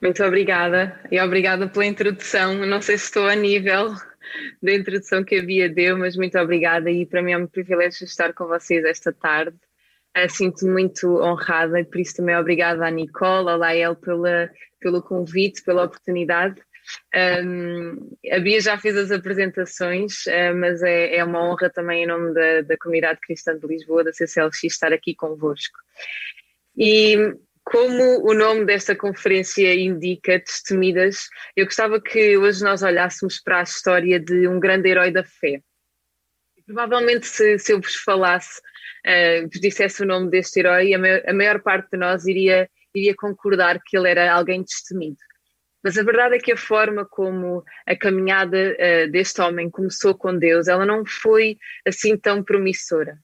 Muito obrigada e obrigada pela introdução. Não sei se estou a nível da introdução que a Bia deu, mas muito obrigada e para mim é um privilégio estar com vocês esta tarde. Uh, Sinto-me muito honrada e por isso também obrigada à Nicole, ao Lael pela, pelo convite, pela oportunidade. Um, a Bia já fez as apresentações, uh, mas é, é, uma honra também em nome da, da comunidade cristã de Lisboa, da CCLX, estar aqui convosco. E como o nome desta conferência indica, Destemidas, eu gostava que hoje nós olhássemos para a história de um grande herói da fé. Provavelmente, se, se eu vos falasse, uh, vos dissesse o nome deste herói, a, me, a maior parte de nós iria, iria concordar que ele era alguém destemido. Mas a verdade é que a forma como a caminhada uh, deste homem começou com Deus, ela não foi assim tão promissora.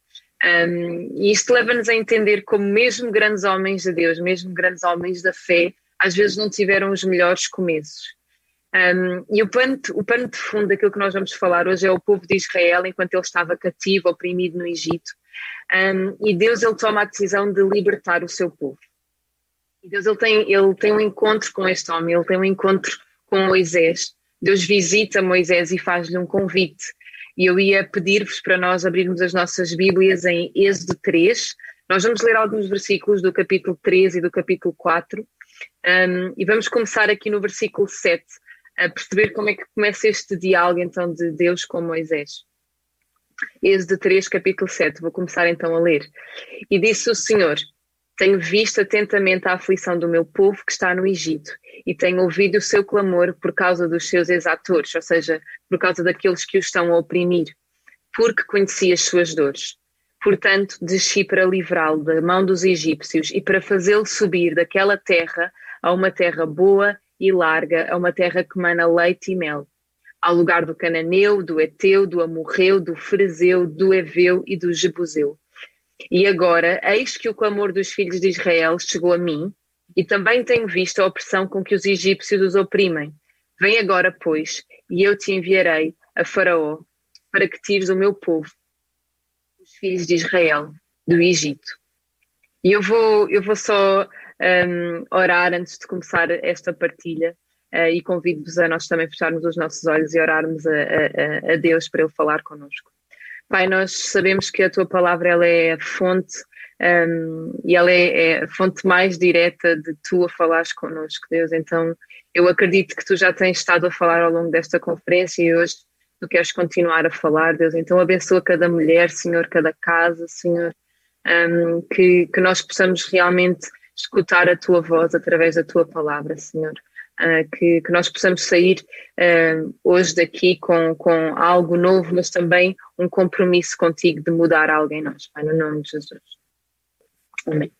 Um, e isto leva-nos a entender como mesmo grandes homens de Deus, mesmo grandes homens da fé, às vezes não tiveram os melhores começos. Um, e o pano, o pano de fundo daquilo que nós vamos falar hoje é o povo de Israel enquanto ele estava cativo, oprimido no Egito. Um, e Deus ele toma a decisão de libertar o seu povo. E Deus ele tem, ele tem um encontro com este homem, ele tem um encontro com Moisés. Deus visita Moisés e faz-lhe um convite. E eu ia pedir-vos para nós abrirmos as nossas Bíblias em Êxodo 3. Nós vamos ler alguns versículos do capítulo 3 e do capítulo 4. Um, e vamos começar aqui no versículo 7, a perceber como é que começa este diálogo então de Deus com Moisés. Êxodo 3, capítulo 7, vou começar então a ler. E disse o Senhor: tenho visto atentamente a aflição do meu povo que está no Egito e tenho ouvido o seu clamor por causa dos seus exatores, ou seja, por causa daqueles que o estão a oprimir, porque conheci as suas dores. Portanto, desci para livrá-lo da mão dos egípcios e para fazê-lo subir daquela terra a uma terra boa e larga, a uma terra que mana leite e mel, ao lugar do cananeu, do eteu, do amorreu, do ferezeu, do eveu e do jebuseu e agora, eis que o clamor dos filhos de Israel chegou a mim, e também tenho visto a opressão com que os egípcios os oprimem. Vem agora, pois, e eu te enviarei a Faraó, para que tires o meu povo, os filhos de Israel, do Egito. E eu vou, eu vou só um, orar antes de começar esta partilha. Uh, e convido-vos a nós também fecharmos os nossos olhos e orarmos a, a, a Deus para Ele falar connosco. Pai, nós sabemos que a tua palavra ela é a fonte um, e ela é, é, a fonte mais direta de tu a falares connosco, Deus. Então, eu acredito que tu já tens estado a falar ao longo desta conferência e hoje tu queres continuar a falar, Deus. Então, abençoa cada mulher, Senhor, cada casa, Senhor, um, que, que nós possamos realmente escutar a tua voz através da tua palavra, Senhor que, que, nós possamos sair uh, hoje daqui com, com algo novo, mas também um compromisso contigo de mudar algo em nós, Pai, no nome de Jesus. Amém.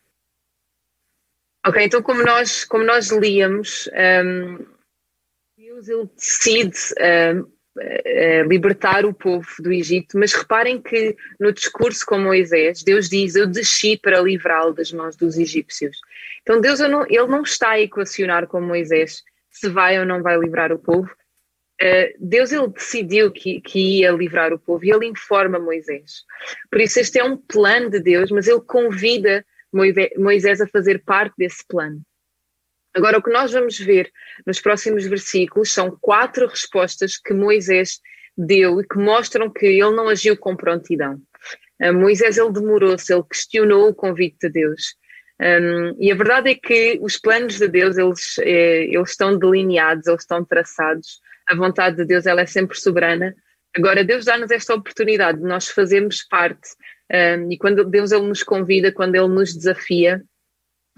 Ok, então como nós, como nós líamos, um, Deus ele decide um, libertar o povo do Egito, mas reparem que no discurso com Moisés, Deus diz: Eu desci para livrá-lo das mãos dos egípcios. Então Deus não, ele não está a equacionar com Moisés se vai ou não vai livrar o povo. Uh, Deus ele decidiu que, que ia livrar o povo e ele informa Moisés. Por isso este é um plano de Deus, mas ele convida Moisés a fazer parte desse plano. Agora, o que nós vamos ver nos próximos versículos são quatro respostas que Moisés deu e que mostram que ele não agiu com prontidão. Uh, Moisés ele demorou-se, ele questionou o convite de Deus. Um, e a verdade é que os planos de Deus, eles, é, eles estão delineados, eles estão traçados. A vontade de Deus, ela é sempre soberana. Agora, Deus dá-nos esta oportunidade de nós fazermos parte. Um, e quando Deus ele nos convida, quando Ele nos desafia,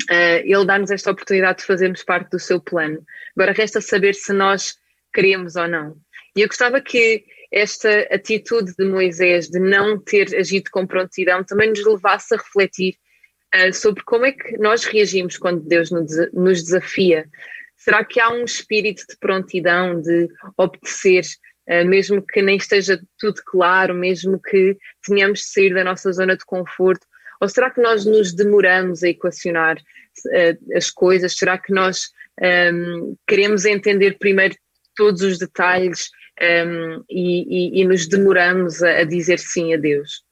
uh, Ele dá-nos esta oportunidade de fazermos parte do seu plano. Agora, resta saber se nós queremos ou não. E eu gostava que esta atitude de Moisés de não ter agido com prontidão também nos levasse a refletir uh, sobre como é que nós reagimos quando Deus nos desafia. Será que há um espírito de prontidão, de obedecer, uh, mesmo que nem esteja tudo claro, mesmo que tenhamos de sair da nossa zona de conforto? Ou será que nós nos demoramos a equacionar uh, as coisas? Será que nós um, ehm, queremos entender primeiro todos os detalhes um, ehm, e, e, e, nos demoramos a, a dizer sim a Deus?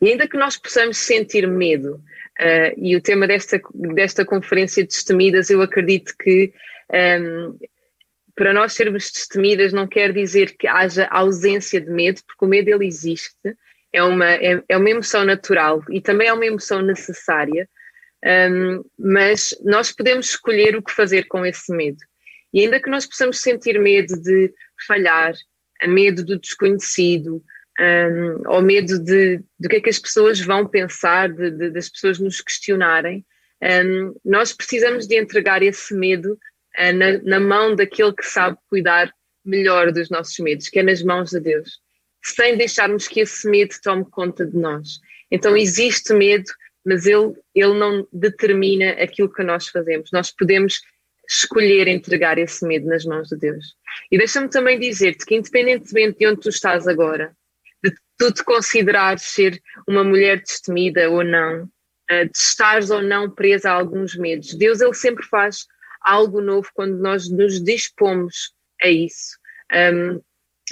E ainda que nós possamos sentir medo, Uh, e o tema desta, desta conferência Destemidas, eu acredito que um, ehm, para nós sermos destemidas não quer dizer que haja ausência de medo, porque o medo ele existe, é uma, é, é uma emoção natural e também é uma emoção necessária, um, mas nós podemos escolher o que fazer com esse medo. E ainda que nós possamos sentir medo de falhar, medo do desconhecido, um, ou medo de, do que é que as pessoas vão pensar, de, de, das pessoas nos questionarem, um, nós precisamos de entregar esse medo uh, na, na, mão daquele que sabe cuidar melhor dos nossos medos, que é nas mãos de Deus, sem deixarmos que esse medo tome conta de nós. Então existe medo, mas ele, ele não determina aquilo que nós fazemos. Nós podemos escolher entregar esse medo nas mãos de Deus. E deixa-me também dizer-te que, independentemente de onde tu estás agora, tu te considerares ser uma mulher destemida ou não, uh, de estares ou não presa a alguns medos. Deus, Ele sempre faz algo novo quando nós nos dispomos a isso. Um,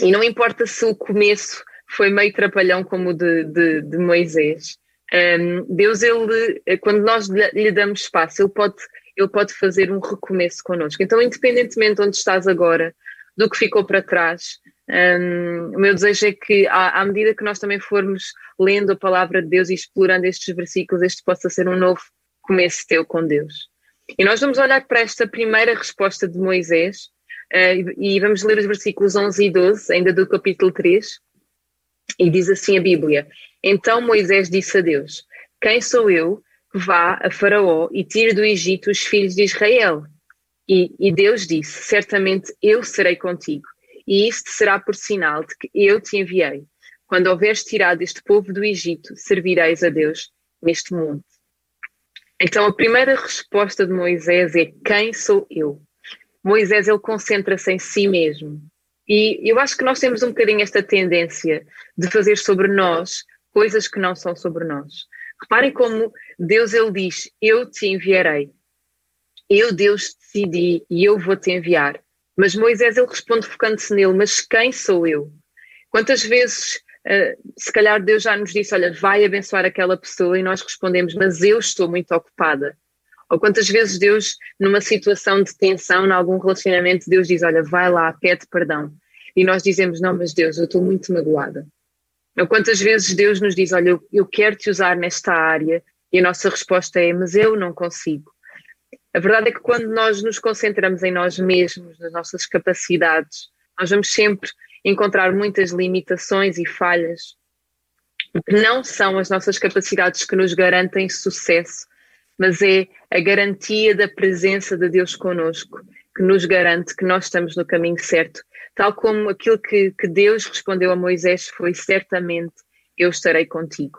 e não importa se o começo foi meio trapalhão como o de, de, de Moisés. Um, Deus, ele, quando nós lhe damos espaço, ele pode, ele pode fazer um recomeço connosco. Então, independentemente de onde estás agora, do que ficou para trás, um, o meu desejo é que, à, à, medida que nós também formos lendo a palavra de Deus e explorando estes versículos, este possa ser um novo começo teu com Deus. E nós vamos olhar para esta primeira resposta de Moisés e vamos ler os versículos 11 e 12, ainda do capítulo 3, e diz assim a Bíblia: Então Moisés disse a Deus: Quem sou eu que vá a Faraó e tire do Egito os filhos de Israel? E, e Deus disse: Certamente eu serei contigo e isto será por sinal de que eu te enviei. Quando houveres tirado este povo do Egito, servireis a Deus neste monte. Então a primeira resposta de Moisés é: Quem sou eu? Moisés ele concentra-se em si mesmo. E eu acho que nós temos um bocadinho esta tendência de fazer sobre nós coisas que não são sobre nós. Reparem como Deus ele diz: Eu te enviarei. Eu, Deus, decidi e eu vou te enviar. Mas Moisés ele responde focando-se nele, mas quem sou eu? Quantas vezes, uh, se calhar Deus já nos disse, olha, vai abençoar aquela pessoa e nós respondemos, mas eu estou muito ocupada. Ou quantas vezes Deus, numa situação de tensão, em algum relacionamento, Deus diz, olha, vai lá, pede perdão. E nós dizemos, não, mas Deus, eu estou muito magoada. Ou quantas vezes Deus nos diz, olha, eu, eu quero te usar nesta área, e a nossa resposta é, mas eu não consigo. A verdade é que quando nós nos concentramos em nós mesmos, nas nossas capacidades, nós vamos sempre encontrar muitas limitações e falhas, que não são as nossas capacidades que nos garantem sucesso, mas é a garantia da presença de Deus conosco, que nos garante que nós estamos no caminho certo. Tal como aquilo que, que Deus respondeu a Moisés foi: certamente eu estarei contigo.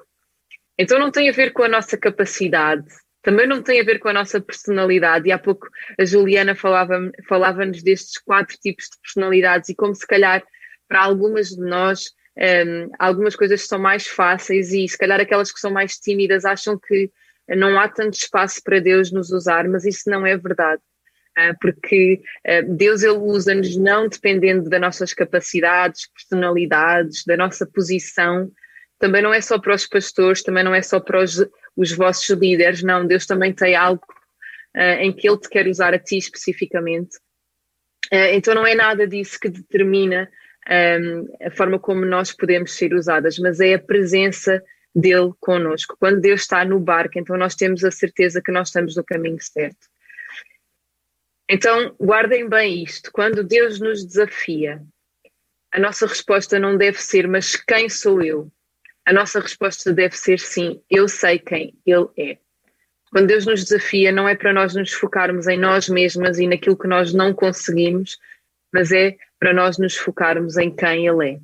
Então não tem a ver com a nossa capacidade, também não tem a ver com a nossa personalidade. E há pouco a Juliana falava-nos falava destes quatro tipos de personalidades e como se calhar para algumas de nós um, algumas coisas são mais fáceis e se calhar aquelas que são mais tímidas acham que não há tanto espaço para Deus nos usar, mas isso não é verdade. Uh, porque uh, Deus ele usa-nos não dependendo das nossas capacidades, personalidades, da nossa posição, também não é só para os pastores, também não é só para os, os vossos líderes, não, Deus também tem algo uh, em que Ele te quer usar a ti especificamente. Uh, então não é nada disso que determina um, a forma como nós podemos ser usadas, mas é a presença dele conosco. Quando Deus está no barco, então nós temos a certeza que nós estamos no caminho certo. Então, guardem bem isto. Quando Deus nos desafia, a nossa resposta não deve ser, mas quem sou eu? a nossa resposta deve ser sim, eu sei quem Ele é. Quando Deus nos desafia, não é para nós nos focarmos em nós mesmas e naquilo que nós não conseguimos, mas é para nós nos focarmos em quem Ele é.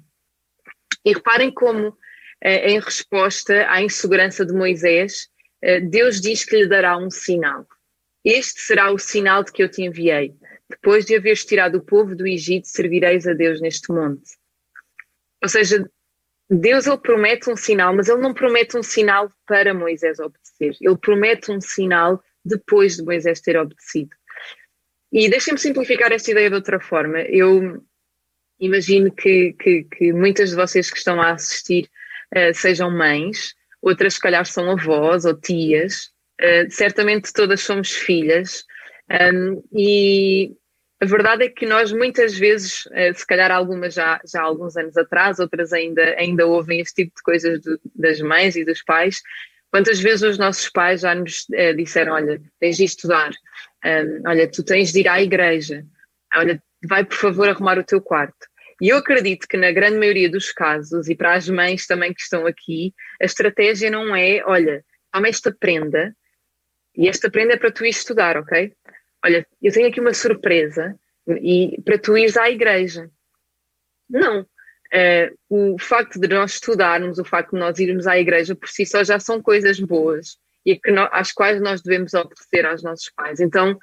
E reparem como, em resposta à insegurança de Moisés, eh, Deus diz que lhe dará um sinal. Este será o sinal de que eu te enviei. Depois de haveres tirado o povo do Egito, servireis a Deus neste monte. Ou seja, Deus ele promete um sinal, mas ele não promete um sinal para Moisés obedecer. Ele promete um sinal depois de Moisés ter obedecido. E deixem-me simplificar esta ideia de outra forma. Eu imagino que, que, que muitas de vocês que estão a assistir sejam mães, outras se calhar são avós ou tias, Uh, certamente todas somos filhas, e a verdade é que nós muitas vezes, uh, se calhar algumas já, já há alguns anos atrás, outras ainda, ainda ouvem este tipo de coisas do, das mães e dos pais. Quantas vezes os nossos pais já nos disseram: Olha, tens de estudar, um, olha, tu tens de ir à igreja, olha, vai por favor arrumar o teu quarto. E eu acredito que na grande maioria dos casos, e para as mães também que estão aqui, a estratégia não é, olha, toma esta prenda, e esta prenda é para tu ir estudar, ok? Olha, eu tenho aqui uma surpresa e para tu ires à igreja. Não. Uh, o facto de nós estudarmos, o facto de nós irmos à igreja por si só já são coisas boas e que nós, às quais nós devemos obedecer aos nossos pais. Então,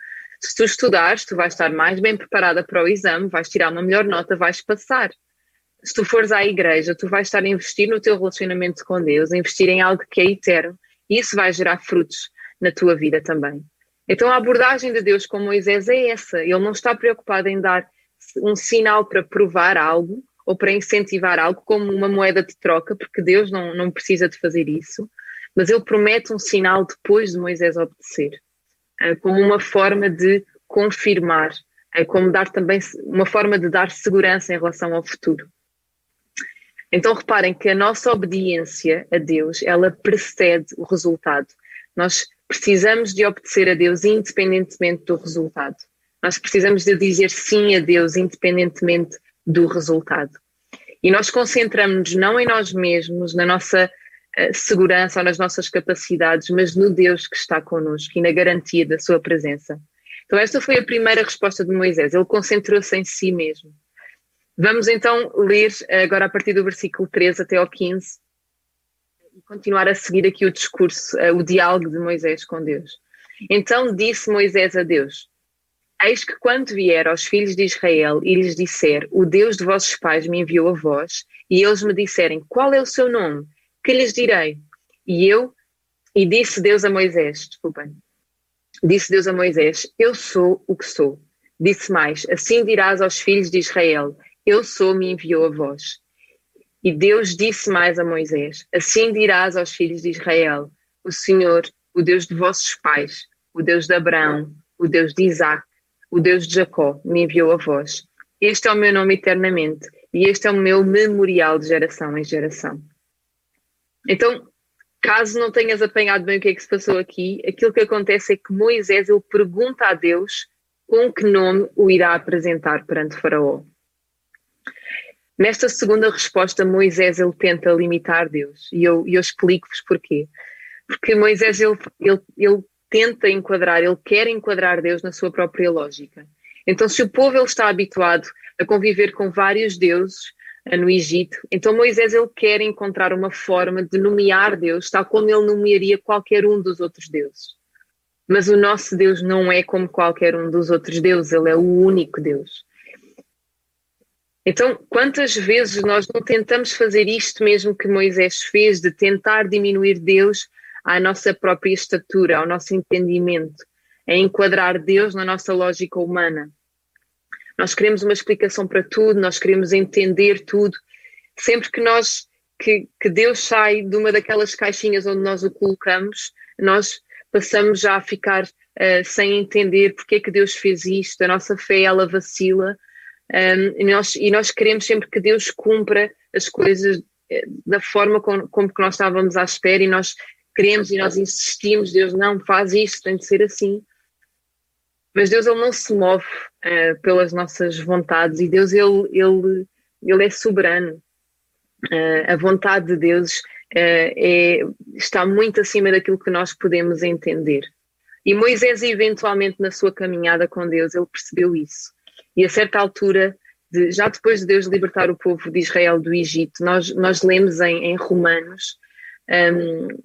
se tu estudares, tu vais estar mais bem preparada para o exame, vais tirar uma melhor nota, vais passar. Se tu fores à igreja, tu vais estar a investir no teu relacionamento com Deus, investir em algo que é eterno, e isso vai gerar frutos na tua vida também. Então a abordagem de Deus com Moisés é essa. Ele não está preocupado em dar um sinal para provar algo ou para incentivar algo como uma moeda de troca, porque Deus não, não precisa de fazer isso, mas ele promete um sinal depois de Moisés obedecer, como uma forma de confirmar, eh, como dar também uma forma de dar segurança em relação ao futuro. Então reparem que a nossa obediência a Deus, ela precede o resultado. Nós precisamos de obedecer a Deus independentemente do resultado. Nós precisamos de dizer sim a Deus independentemente do resultado. E nós concentramos-nos não em nós mesmos, na nossa segurança ou nas nossas capacidades, mas no Deus que está connosco e na garantia da sua presença. Então, esta foi a primeira resposta de Moisés. Ele concentrou-se em si mesmo. Vamos então ler agora a partir do versículo 13 até ao 15 e continuar a seguir aqui o discurso, eh, o diálogo de Moisés com Deus. Então disse Moisés a Deus: Eis que quando vier aos filhos de Israel e lhes disser: O Deus de vossos pais me enviou a vós, e eles me disserem: Qual é o seu nome? Que lhes direi? E eu, e disse Deus a Moisés: Desculpem. Disse Deus a Moisés: Eu sou o que sou. Disse mais: Assim dirás aos filhos de Israel: Eu sou, me enviou a vós. E Deus disse mais a Moisés: Assim dirás aos filhos de Israel: O Senhor, o Deus de vossos pais, o Deus de Abraão, o Deus de Isaac, o Deus de Jacó, me enviou a vós. Este é o meu nome eternamente, e este é o meu memorial de geração em geração. Então, caso não tenhas apanhado bem o que é que se passou aqui, aquilo que acontece é que Moisés ele pergunta a Deus com que nome o irá apresentar perante Faraó. Nesta segunda resposta, Moisés ele tenta limitar Deus e eu, eu explico-vos porquê. Porque Moisés ele, ele, ele tenta enquadrar, ele quer enquadrar Deus na sua própria lógica. Então, se o povo ele está habituado a conviver com vários deuses no Egito, então Moisés ele quer encontrar uma forma de nomear Deus, tal como ele nomearia qualquer um dos outros deuses. Mas o nosso Deus não é como qualquer um dos outros deuses, ele é o único Deus. Então, quantas vezes nós não tentamos fazer isto mesmo que Moisés fez, de tentar diminuir Deus à nossa própria estatura, ao nosso entendimento, a enquadrar Deus na nossa lógica humana? Nós queremos uma explicação para tudo, nós queremos entender tudo. Sempre que nós que, que Deus sai de uma daquelas caixinhas onde nós o colocamos, nós passamos já a ficar uh, sem entender porque é que Deus fez isto, a nossa fé ela vacila um, e, nós, e nós queremos sempre que Deus cumpra as coisas eh, da forma como, como que nós estávamos à espera e nós queremos e nós insistimos, Deus não faz isto, tem de ser assim. Mas Deus ele não se move uh, pelas nossas vontades e Deus ele, ele, ele é soberano. Uh, a vontade de Deus uh, é, está muito acima daquilo que nós podemos entender. E Moisés, eventualmente, na sua caminhada com Deus, ele percebeu isso. E a certa altura, de, já depois de Deus libertar o povo de Israel do Egito, nós, nós lemos em, em Romanos, um, eh,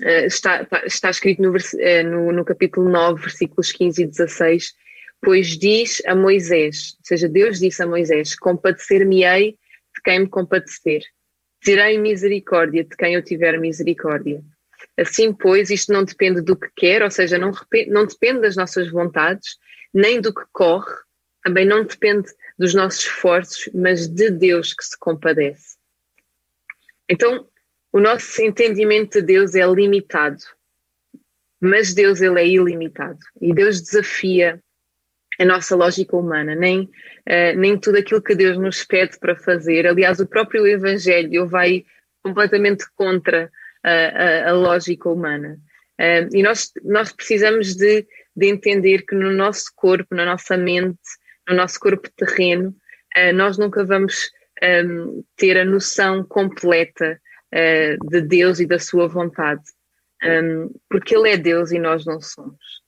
está, está escrito no, eh, no, no capítulo 9, versículos 15 e 16, pois diz a Moisés, ou seja, Deus disse a Moisés: Compadecer-me-ei de quem me compadecer, terei misericórdia de quem eu tiver misericórdia. Assim, pois, isto não depende do que quer, ou seja, não, não depende das nossas vontades, nem do que corre, também não depende dos nossos esforços, mas de Deus que se compadece. Então, o nosso entendimento de Deus é limitado. mas Deus ele é ilimitado e Deus desafia a nossa lógica humana, nem, uh, nem tudo aquilo que Deus nos pede para fazer. Aliás, o próprio Evangelho vai completamente contra a, a, a lógica humana. Uh, e nós, nós precisamos de, de entender que no nosso corpo, na nossa mente, no nosso corpo terreno, uh, nós nunca vamos um, ter a noção completa uh, de Deus e da sua vontade, um, porque Ele é Deus e nós não somos.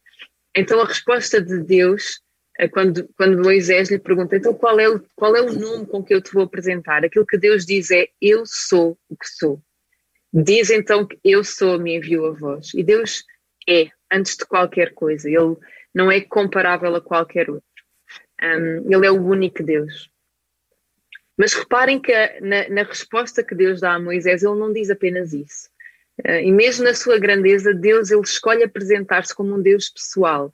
Então a resposta de Deus, uh, quando, quando Moisés lhe pergunta, então qual é, o, qual é o nome com que eu te vou apresentar? Aquilo que Deus diz é, eu sou o que sou. Diz então que eu sou, me enviou a voz. E Deus é, antes de qualquer coisa. Ele não é comparável a qualquer outro. Um, ele é o único Deus. Mas reparem que na, na, resposta que Deus dá a Moisés, ele não diz apenas isso. Uh, e mesmo na sua grandeza, Deus ele escolhe apresentar-se como um Deus pessoal.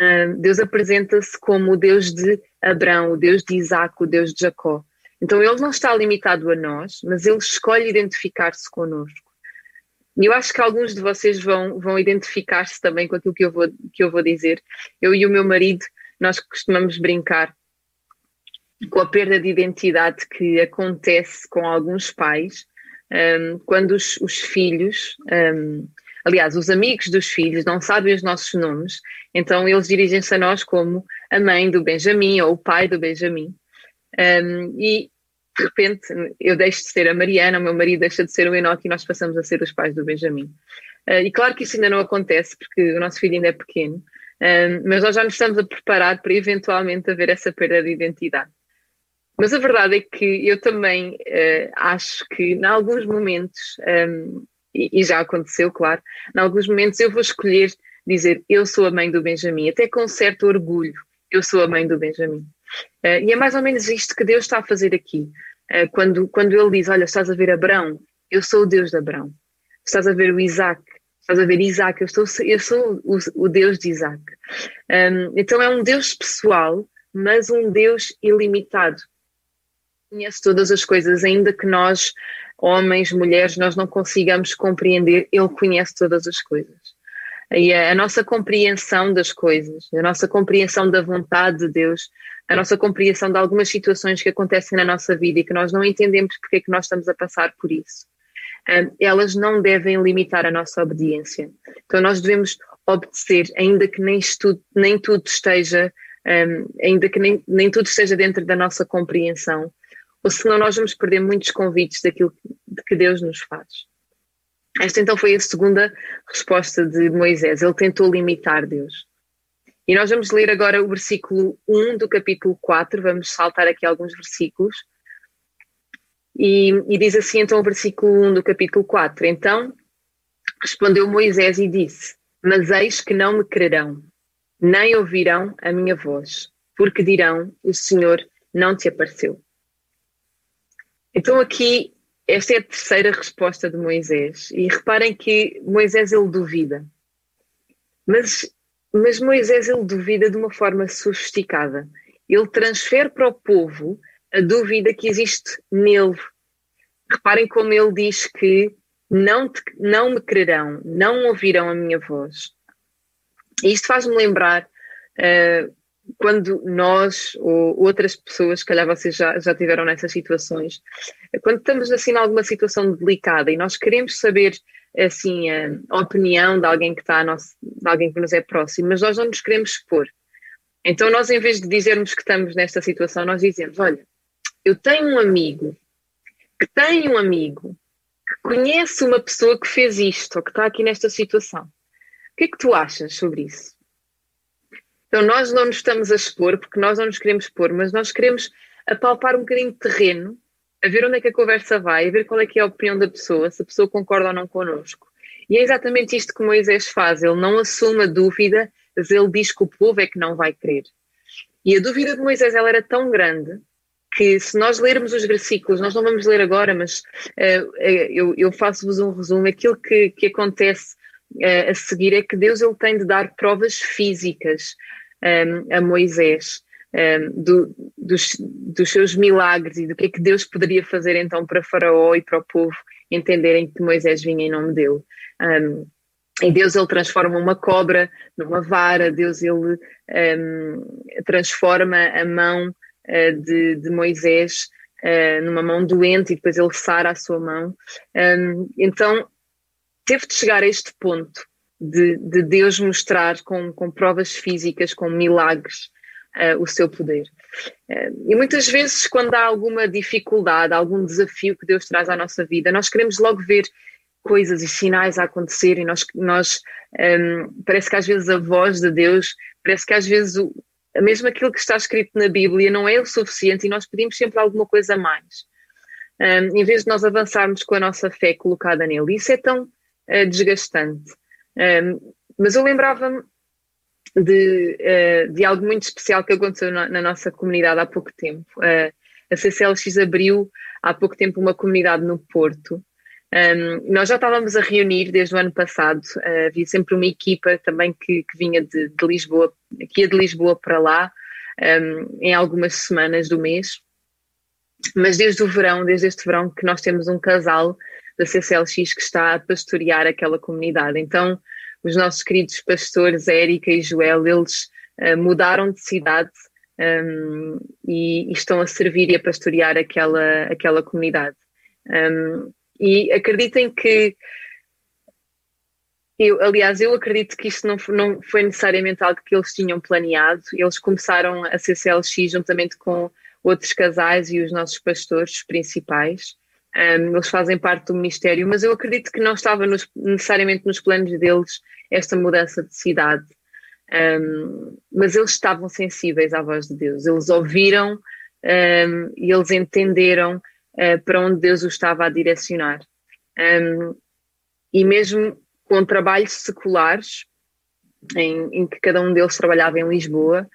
Uh, Deus apresenta-se como o Deus de Abraão, o Deus de Isaac, o Deus de Jacó. Então ele não está limitado a nós, mas ele escolhe identificar-se connosco. E eu acho que alguns de vocês vão, vão identificar-se também com aquilo que eu, vou, que eu vou dizer. Eu e o meu marido, nós costumamos brincar com a perda de identidade que acontece com alguns pais um, quando os, os filhos, um, aliás, os amigos dos filhos não sabem os nossos nomes, então eles dirigem-se a nós como a mãe do Benjamin ou o pai do Benjamin. Um, e de repente eu deixo de ser a Mariana, o meu marido deixa de ser o Enoque e nós passamos a ser os pais do Benjamin. Uh, e claro que isso ainda não acontece porque o nosso filho ainda é pequeno, um, mas nós já nos estamos a preparar para eventualmente haver essa perda de identidade. Mas a verdade é que eu também uh, acho que, em alguns momentos, um, ehm, e, e, já aconteceu, claro, em alguns momentos eu vou escolher dizer eu sou a mãe do Benjamin, até com certo orgulho, eu sou a mãe do Benjamin. Uh, e é mais ou menos isto que Deus está a fazer aqui. Uh, quando, quando ele diz: Olha, estás a ver Abraão, eu sou o Deus de Abraão. Estás a ver o Isaac, estás a ver Isaac, eu, estou, eu sou o, o Deus de Isaac. Um, ehm, então é um Deus pessoal, mas um Deus ilimitado conhece todas as coisas, ainda que nós, homens, mulheres, nós não consigamos compreender, Ele conhece todas as coisas. E a, a nossa compreensão das coisas, a nossa compreensão da vontade de Deus, a nossa compreensão de algumas situações que acontecem na nossa vida e que nós não entendemos porque é que nós estamos a passar por isso, elas não devem limitar a nossa obediência. Então nós devemos obedecer, ainda que nem, estudo, nem tudo esteja, um, ainda que nem, nem tudo esteja dentro da nossa compreensão, ou senão nós vamos perder muitos convites daquilo de que Deus nos faz. Esta então foi a segunda resposta de Moisés. Ele tentou limitar Deus. E nós vamos ler agora o versículo 1 do capítulo 4, vamos saltar aqui alguns versículos. E, e diz assim então o versículo 1 do capítulo 4. Então respondeu Moisés e disse: Mas eis que não me crerão, nem ouvirão a minha voz, porque dirão: O Senhor não te apareceu. Então aqui, esta é a terceira resposta de Moisés. E reparem que Moisés ele duvida. Mas, mas Moisés ele duvida de uma forma sofisticada. Ele transfere para o povo a dúvida que existe nele. Reparem como ele diz que não, te, não me crerão, não ouvirão a minha voz. E isto faz-me lembrar uh, quando nós ou outras pessoas, se calhar vocês já, já tiveram nessas situações, quando estamos assim alguma situação delicada e nós queremos saber assim a, a opinião de alguém que está a nosso, de alguém que nos é próximo, mas nós não nos queremos expor. Então nós em vez de dizermos que estamos nesta situação, nós dizemos, olha, eu tenho um amigo que tem um amigo que conhece uma pessoa que fez isto ou que está aqui nesta situação. O que é que tu achas sobre isso? Então nós não nos estamos a expor porque nós não nos queremos expor, mas nós queremos apalpar um bocadinho de terreno, a ver onde é que a conversa vai, a ver qual é que é a opinião da pessoa, se a pessoa concorda ou não connosco. E é exatamente isto que Moisés faz, ele não assume a dúvida, mas ele diz que o povo é que não vai crer. E a dúvida de Moisés ela era tão grande que se nós lermos os versículos, nós não vamos ler agora, mas uh, eu, eu faço-vos um resumo, aquilo que, que acontece uh, a seguir é que Deus ele tem de dar provas físicas um, a Moisés um, do, dos, dos, seus milagres e do que é que Deus poderia fazer então para Faraó e para o povo entenderem que Moisés vinha em nome dele. Um, e Deus ele transforma uma cobra numa vara, Deus ele um, transforma a mão uh, de, de, Moisés uh, numa mão doente e depois ele sara a sua mão. Um, então teve de chegar a este ponto de, de Deus mostrar com, com, provas físicas, com milagres, uh, o seu poder. e muitas vezes, quando há alguma dificuldade, algum desafio que Deus traz à nossa vida, nós queremos logo ver coisas e sinais a acontecer e nós, nós um, parece que às vezes a voz de Deus, parece que às vezes o, mesmo aquilo que está escrito na Bíblia não é o suficiente e nós pedimos sempre alguma coisa a mais. Um, em vez de nós avançarmos com a nossa fé colocada nele. Isso é tão uh, desgastante. Um, mas eu lembrava-me de, uh, de algo muito especial que aconteceu na, na nossa comunidade há pouco tempo. Uh, a CCLX abriu há pouco tempo uma comunidade no Porto um, nós já estávamos a reunir desde o ano passado, uh, havia sempre uma equipa também que, que vinha de, de, Lisboa, que ia de Lisboa para lá, um, em algumas semanas do mês. Mas desde o verão, desde este verão, que nós temos um casal da CCLX que está a pastorear aquela comunidade. Então, os nossos queridos pastores, Érica e Joel, eles uh, mudaram de cidade um, e, e, estão a servir e a pastorear aquela, aquela comunidade. Um, e acreditem que eu, aliás, eu acredito que isto não, não foi necessariamente algo que eles tinham planeado. Eles começaram a CCLX juntamente com outros casais e os nossos pastores principais. Um, eles fazem parte do ministério, mas eu acredito que não estava nos, necessariamente nos planos deles esta mudança de cidade. Um, mas eles estavam sensíveis à voz de Deus, eles ouviram um, e eles entenderam uh, para onde Deus o estava a direcionar. E mesmo com trabalhos seculares, em, em, que cada um deles trabalhava em Lisboa,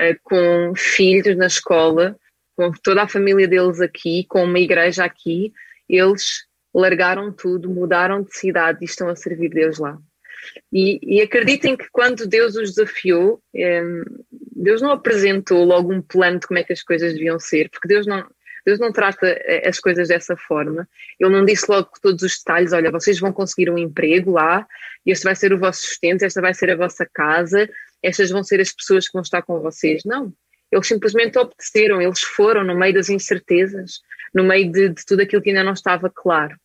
uh, com filhos na escola, com toda a família deles aqui, com uma igreja aqui, eles largaram tudo, mudaram de cidade e estão a servir Deus lá. E, e acreditem que quando Deus os desafiou, um, Deus não apresentou logo um plano de como é que as coisas deviam ser, porque Deus não, Deus não trata eh, as coisas dessa forma. Ele não disse logo todos os detalhes: olha, vocês vão conseguir um emprego lá, este vai ser o vosso sustento, esta vai ser a vossa casa, estas vão ser as pessoas que vão estar com vocês. Não. Eles simplesmente obedeceram, eles foram no meio das incertezas, no meio de, de tudo aquilo que ainda não estava claro.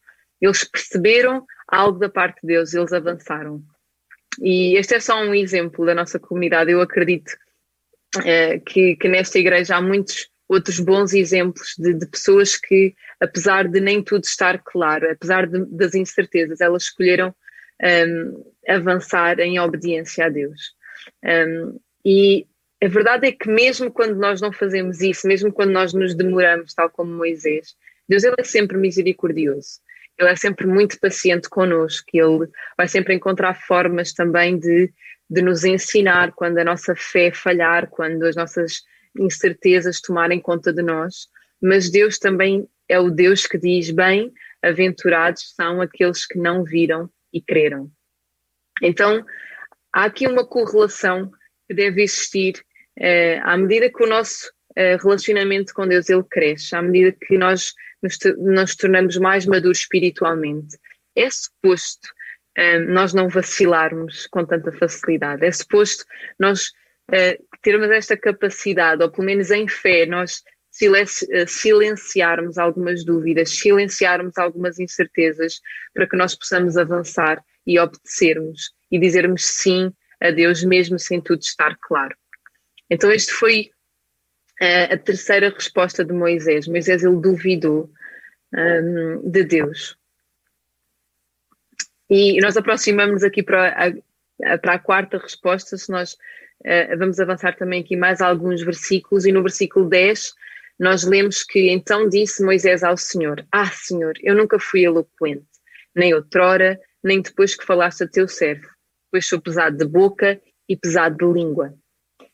Eles perceberam algo da parte de Deus, eles avançaram. E este é só um exemplo da nossa comunidade. Eu acredito é, que, que, nesta igreja há muitos outros bons exemplos de, de, pessoas que, apesar de nem tudo estar claro, apesar de, das incertezas, elas escolheram um, avançar em obediência a Deus. Um, e a verdade é que mesmo quando nós não fazemos isso, mesmo quando nós nos demoramos, tal como Moisés, Deus ele é sempre misericordioso. Ele é sempre muito paciente connosco, ele vai sempre encontrar formas também de, de nos ensinar quando a nossa fé falhar, quando as nossas incertezas tomarem conta de nós, mas Deus também é o Deus que diz: bem, aventurados são aqueles que não viram e creram. Então, há aqui uma correlação que deve existir eh, à medida que o nosso eh, relacionamento com Deus ele cresce, à medida que nós nos, nos tornamos mais maduros espiritualmente. É suposto eh, nós não vacilarmos com tanta facilidade, é suposto nós termos esta capacidade, ou pelo menos em fé, nós silenciarmos algumas dúvidas, silenciarmos algumas incertezas para que nós possamos avançar e obedecermos e dizermos sim a Deus mesmo sem tudo estar claro. Então este foi uh, a terceira resposta de Moisés. Moisés ele duvidou um, de Deus. E nós aproximamos aqui para a, para a quarta resposta, se nós Uh, vamos avançar também aqui mais alguns versículos, e no versículo 10 nós lemos que então disse Moisés ao Senhor: Ah, Senhor, eu nunca fui eloquente, nem outrora, nem depois que falaste a teu servo, pois sou pesado de boca e pesado de língua.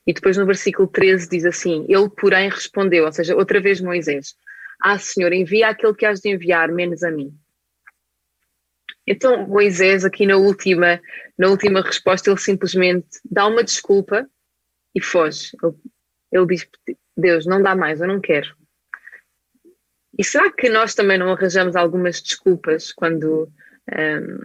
E depois no versículo 13 diz assim: Ele, porém, respondeu, ou seja, outra vez Moisés: Ah, Senhor, envia aquele que has de enviar, menos a mim. Então Moisés, aqui na última, na última resposta, ele simplesmente dá uma desculpa e foge. Ele, ele diz: Deus, não dá mais, eu não quero. E será que nós também não arranjamos algumas desculpas quando, um,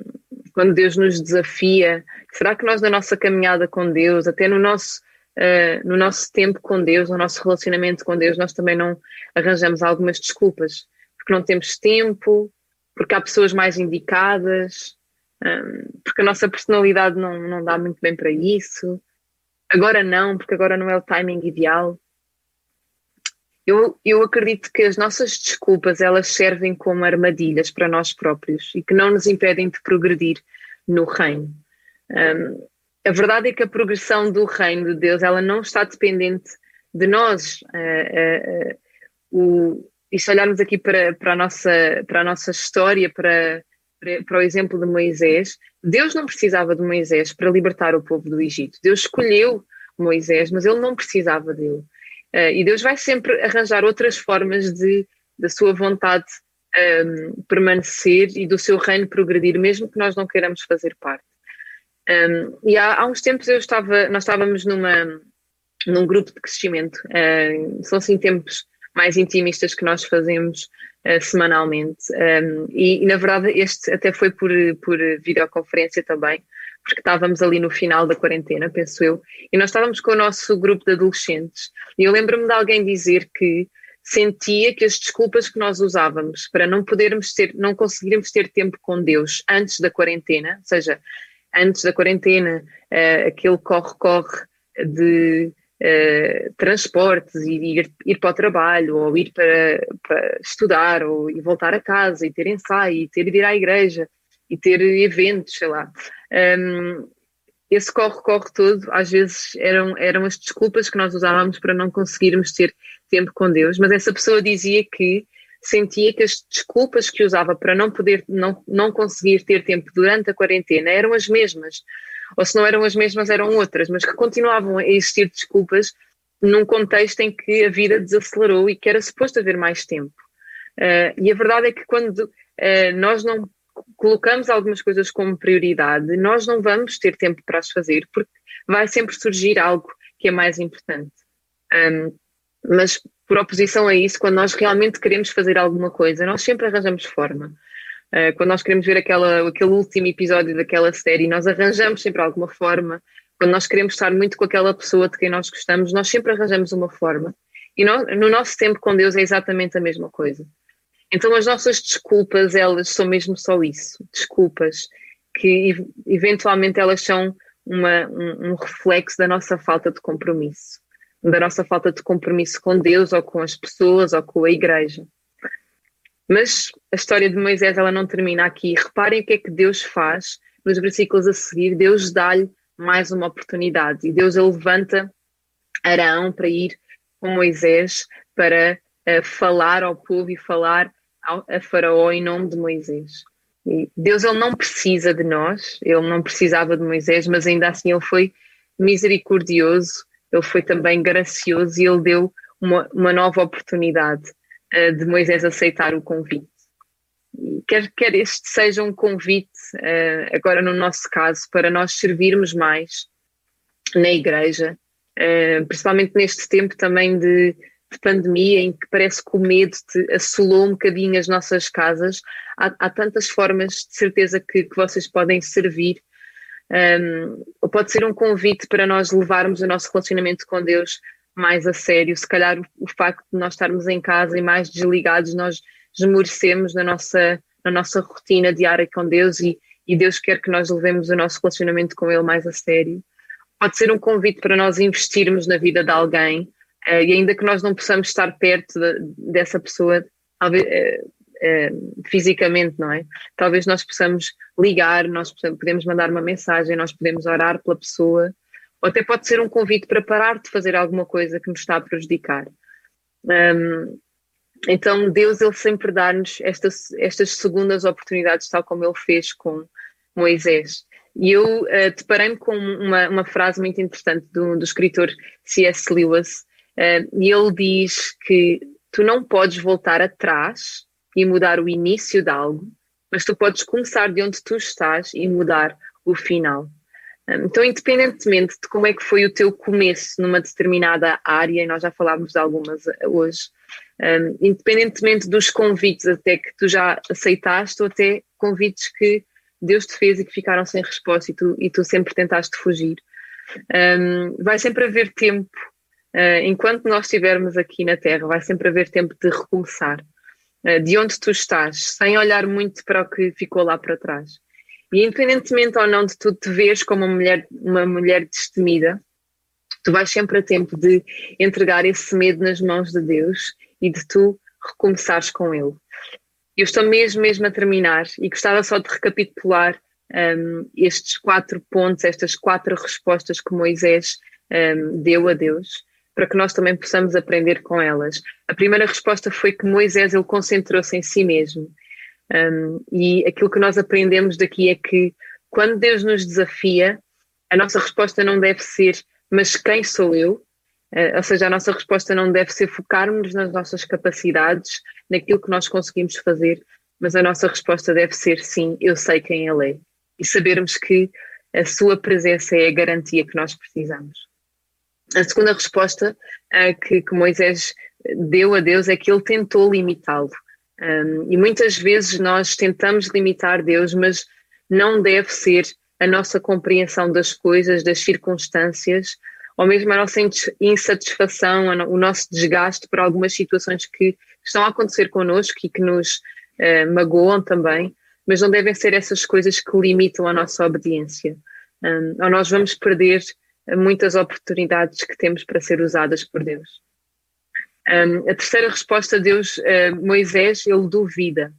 quando Deus nos desafia? Será que nós, na nossa caminhada com Deus, até no nosso, uh, no nosso tempo com Deus, no nosso relacionamento com Deus, nós também não arranjamos algumas desculpas? Porque não temos tempo, porque há pessoas mais indicadas, um, porque a nossa personalidade não, não dá muito bem para isso. Agora não, porque agora não é o timing ideal. Eu, eu acredito que as nossas desculpas elas servem como armadilhas para nós próprios e que não nos impedem de progredir no reino. Um, a verdade é que a progressão do reino de Deus ela não está dependente de nós. Uh, uh, uh, o, e se olharmos aqui para, para, a nossa, para a nossa história, para, para, para o exemplo de Moisés, Deus não precisava de Moisés para libertar o povo do Egito. Deus escolheu Moisés, mas ele não precisava dele. E Deus vai sempre arranjar outras formas de da sua vontade um, ehm, permanecer e do seu reino progredir, mesmo que nós não queiramos fazer parte. Um, e há, há, uns tempos eu estava, nós estávamos numa, num grupo de crescimento. Uh, são assim tempos mais intimistas que nós fazemos uh, semanalmente. Um, e, e, na verdade este até foi por, por videoconferência também, porque estávamos ali no final da quarentena, penso eu, e nós estávamos com o nosso grupo de adolescentes. E eu lembro-me de alguém dizer que sentia que as desculpas que nós usávamos para não podermos ter, não conseguirmos ter tempo com Deus antes da quarentena, ou seja, antes da quarentena, uh, aquele corre-corre de uh, transportes e ir, ir para o trabalho, ou ir para, para estudar, ou ir voltar a casa e ter ensaio, e ter de ir à igreja, e ter eventos, sei lá. Um, esse corre-corre todo, às vezes eram, eram as desculpas que nós usávamos para não conseguirmos ter tempo com Deus, mas essa pessoa dizia que sentia que as desculpas que usava para não poder, não, não conseguir ter tempo durante a quarentena eram as mesmas, ou se não eram as mesmas, eram outras, mas que continuavam a existir desculpas num contexto em que a vida desacelerou e que era suposto haver mais tempo. Uh, e a verdade é que quando uh, nós não colocamos algumas coisas como prioridade, nós não vamos ter tempo para as fazer, porque vai sempre surgir algo que é mais importante. Um, mas por oposição a isso, quando nós realmente queremos fazer alguma coisa, nós sempre arranjamos forma. Uh, quando nós queremos ver aquela, aquele último episódio daquela série, nós arranjamos sempre alguma forma. Quando nós queremos estar muito com aquela pessoa de quem nós gostamos, nós sempre arranjamos uma forma. E nós, no nosso tempo com Deus é exatamente a mesma coisa. Então as nossas desculpas, elas são mesmo só isso, desculpas, que eventualmente elas são uma, um, um reflexo da nossa falta de compromisso, da nossa falta de compromisso com Deus ou com as pessoas ou com a igreja. Mas a história de Moisés ela não termina aqui. Reparem o que é que Deus faz nos versículos a seguir. Deus dá-lhe mais uma oportunidade e Deus levanta Arão para ir com Moisés para uh, falar ao povo e falar a Faraó em nome de Moisés. E Deus ele não precisa de nós, ele não precisava de Moisés, mas ainda assim ele foi misericordioso, ele foi também gracioso e ele deu uma, uma nova oportunidade uh, de Moisés aceitar o convite. E quer, quer este seja um convite, uh, agora no nosso caso, para nós servirmos mais na igreja, uh, principalmente neste tempo também de de pandemia em que parece que o medo te assolou um bocadinho as nossas casas. Há, há tantas formas de certeza que, que vocês podem servir. Um, pode ser um convite para nós levarmos o nosso relacionamento com Deus mais a sério. Se calhar o, o facto de nós estarmos em casa e mais desligados, nós esmorecemos na nossa, na nossa rotina diária com Deus e, e Deus quer que nós levemos o nosso relacionamento com Ele mais a sério. Pode ser um convite para nós investirmos na vida de alguém Uh, e ainda que nós não possamos estar perto de, dessa pessoa uh, uh, fisicamente, não é? Talvez nós possamos ligar, nós podemos mandar uma mensagem, nós podemos orar pela pessoa, ou até pode ser um convite para parar de fazer alguma coisa que nos está a prejudicar. Um, então Deus ele sempre dá-nos estas, estas segundas oportunidades, tal como ele fez com Moisés. E eu uh, deparei-me com uma, uma frase muito interessante do, do escritor C.S. Lewis, Uh, e ele diz que tu não podes voltar atrás e mudar o início de algo, mas tu podes começar de onde tu estás e mudar o final. Um, então, independentemente de como é que foi o teu começo numa determinada área, e nós já falámos de algumas hoje, um, independentemente dos convites até que tu já aceitaste ou até convites que Deus te fez e que ficaram sem resposta e tu, e tu sempre tentaste fugir. Um, vai sempre haver tempo, uh, enquanto nós estivermos aqui na Terra, vai sempre haver tempo de recomeçar. Uh, de onde tu estás, sem olhar muito para o que ficou lá para trás. E independentemente ou não de tu te veres como uma mulher, uma mulher destemida, tu vais sempre a tempo de entregar esse medo nas mãos de Deus e de tu recomeçares com Ele. Eu estou mesmo, mesmo a terminar e gostava só de recapitular um, estes quatro pontos, estas quatro respostas que Moisés um, deu a Deus, para que nós também possamos aprender com elas. A primeira resposta foi que Moisés ele concentrou-se em si mesmo. Um, e aquilo que nós aprendemos daqui é que quando Deus nos desafia, a nossa resposta não deve ser mas quem sou eu? Uh, ou seja, a nossa resposta não deve ser focarmos nas nossas capacidades, naquilo que nós conseguimos fazer, mas a nossa resposta deve ser sim, eu sei quem Ele é. E sabermos que a Sua presença é a garantia que nós precisamos. A segunda resposta uh, que, que, Moisés deu a Deus é que ele tentou limitá-lo. Um, e muitas vezes nós tentamos limitar Deus, mas não deve ser a nossa compreensão das coisas, das circunstâncias, ou mesmo a nossa insatisfação, o nosso desgaste por algumas situações que estão a acontecer connosco e que nos uh, magoam também, mas não devem ser essas coisas que limitam a nossa obediência. Um, ou nós vamos perder muitas oportunidades que temos para ser usadas por Deus. Um, a terceira resposta a Deus, uh, Moisés, ele duvida.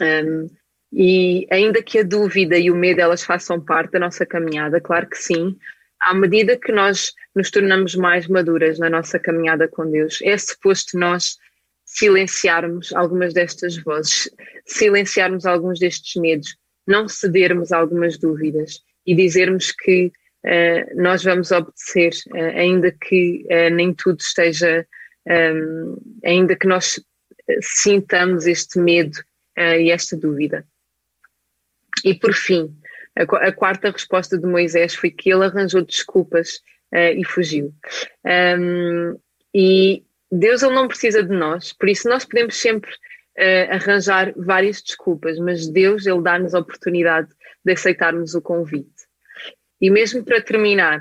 Um, e ainda que a dúvida e o medo elas façam parte da nossa caminhada, claro que sim, à medida que nós nos tornamos mais maduras na nossa caminhada com Deus, é suposto nós silenciarmos algumas destas vozes, silenciarmos alguns destes medos, não cedermos algumas dúvidas e dizermos que nós vamos obedecer, uh, ainda que uh, nem tudo esteja, um, ainda que nós sintamos este medo e esta dúvida. E por fim, a, quarta resposta de Moisés foi que ele arranjou desculpas uh, e fugiu. Um, e Deus ele não precisa de nós, por isso nós podemos sempre uh, arranjar várias desculpas, mas Deus ele dá-nos a oportunidade de aceitarmos o convite. E mesmo para terminar,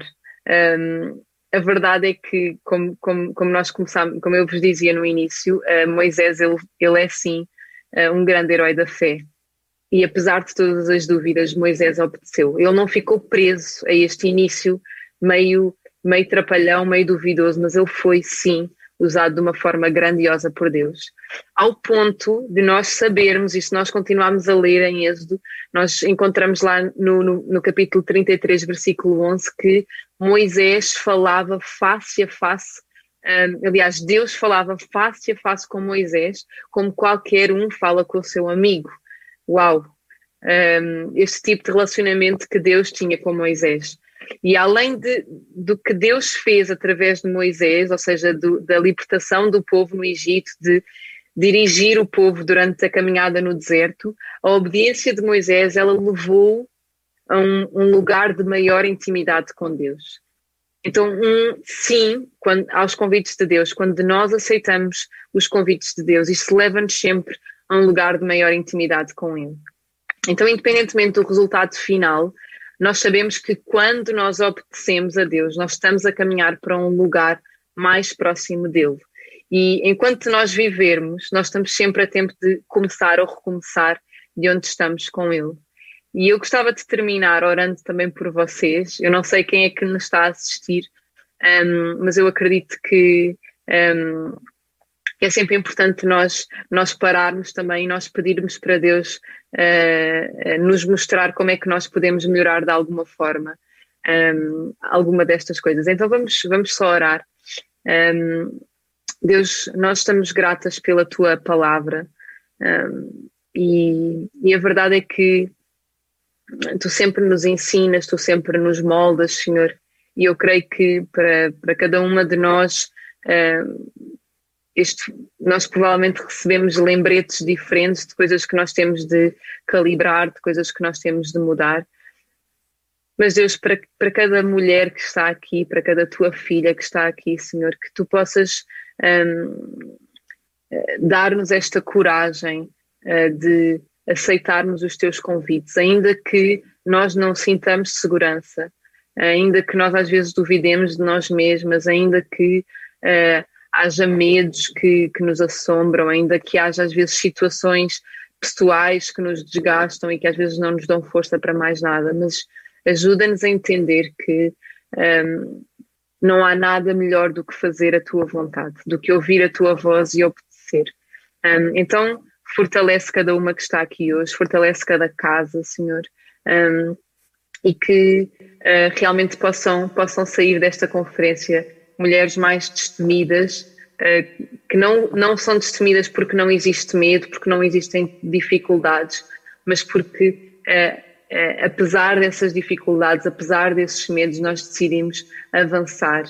um, a verdade é que, como, como, como nós começamos, como eu vos dizia no início, uh, Moisés ele, ele é sim um grande herói da fé. E apesar de todas as dúvidas, Moisés obedeceu. Ele não ficou preso a este início meio, meio trapalhão, meio duvidoso, mas ele foi sim usado de uma forma grandiosa por Deus. Ao ponto de nós sabermos, e se nós continuarmos a ler em Êxodo, nós encontramos lá no, no, no capítulo 33, versículo 11, que Moisés falava face a face um, aliás, Deus falava face a face com Moisés, como qualquer um fala com o seu amigo uau, um, este tipo de relacionamento que Deus tinha com Moisés. E além de, do que Deus fez através de Moisés, ou seja, do, da libertação do povo no Egito, de dirigir o povo durante a caminhada no deserto, a obediência de Moisés ela levou a um, um lugar de maior intimidade com Deus. Então, um sim quando, aos convites de Deus, quando nós aceitamos os convites de Deus, isso leva-nos sempre a um lugar de maior intimidade com Ele. Então, independentemente do resultado final, nós sabemos que quando nós obedecemos a Deus, nós estamos a caminhar para um lugar mais próximo dele. E enquanto nós vivermos, nós estamos sempre a tempo de começar ou recomeçar de onde estamos com Ele. E eu gostava de terminar orando também por vocês. Eu não sei quem é que nos está a assistir, um, mas eu acredito que um, é sempre importante nós, nós pararmos também e nós pedirmos para Deus uh, nos mostrar como é que nós podemos melhorar de alguma forma um, ehm, alguma destas coisas. Então vamos, vamos só orar. Um, ehm, Deus, nós estamos gratas pela tua palavra um, ehm, e, e a verdade é que tu sempre nos ensinas, tu sempre nos moldas, Senhor, e eu creio que para, para cada uma de nós este, nós provavelmente recebemos lembretes diferentes de coisas que nós temos de calibrar, de coisas que nós temos de mudar. Mas Deus, para, para cada mulher que está aqui, para cada tua filha que está aqui, Senhor, que tu possas um, dar-nos esta coragem uh, de aceitarmos os teus convites, ainda que nós não sintamos segurança, ainda que nós às vezes duvidemos de nós mesmas, ainda que uh, haja medos que, que nos assombram, ainda que haja às vezes situações pessoais que nos desgastam e que às vezes não nos dão força para mais nada, mas ajuda-nos a entender que um, não há nada melhor do que fazer a tua vontade, do que ouvir a tua voz e obedecer. Um, então, fortalece cada uma que está aqui hoje, fortalece cada casa, Senhor, um, e que uh, realmente possam, possam sair desta conferência mulheres mais destemidas, uh, que não, não são destemidas porque não existe medo, porque não existem dificuldades, mas porque, uh, apesar dessas dificuldades, apesar desses medos, nós decidimos avançar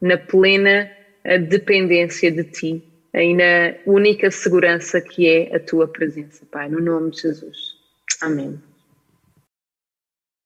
na plena dependência de Ti e na única segurança que é a Tua presença, Pai, no nome de Jesus. Amém.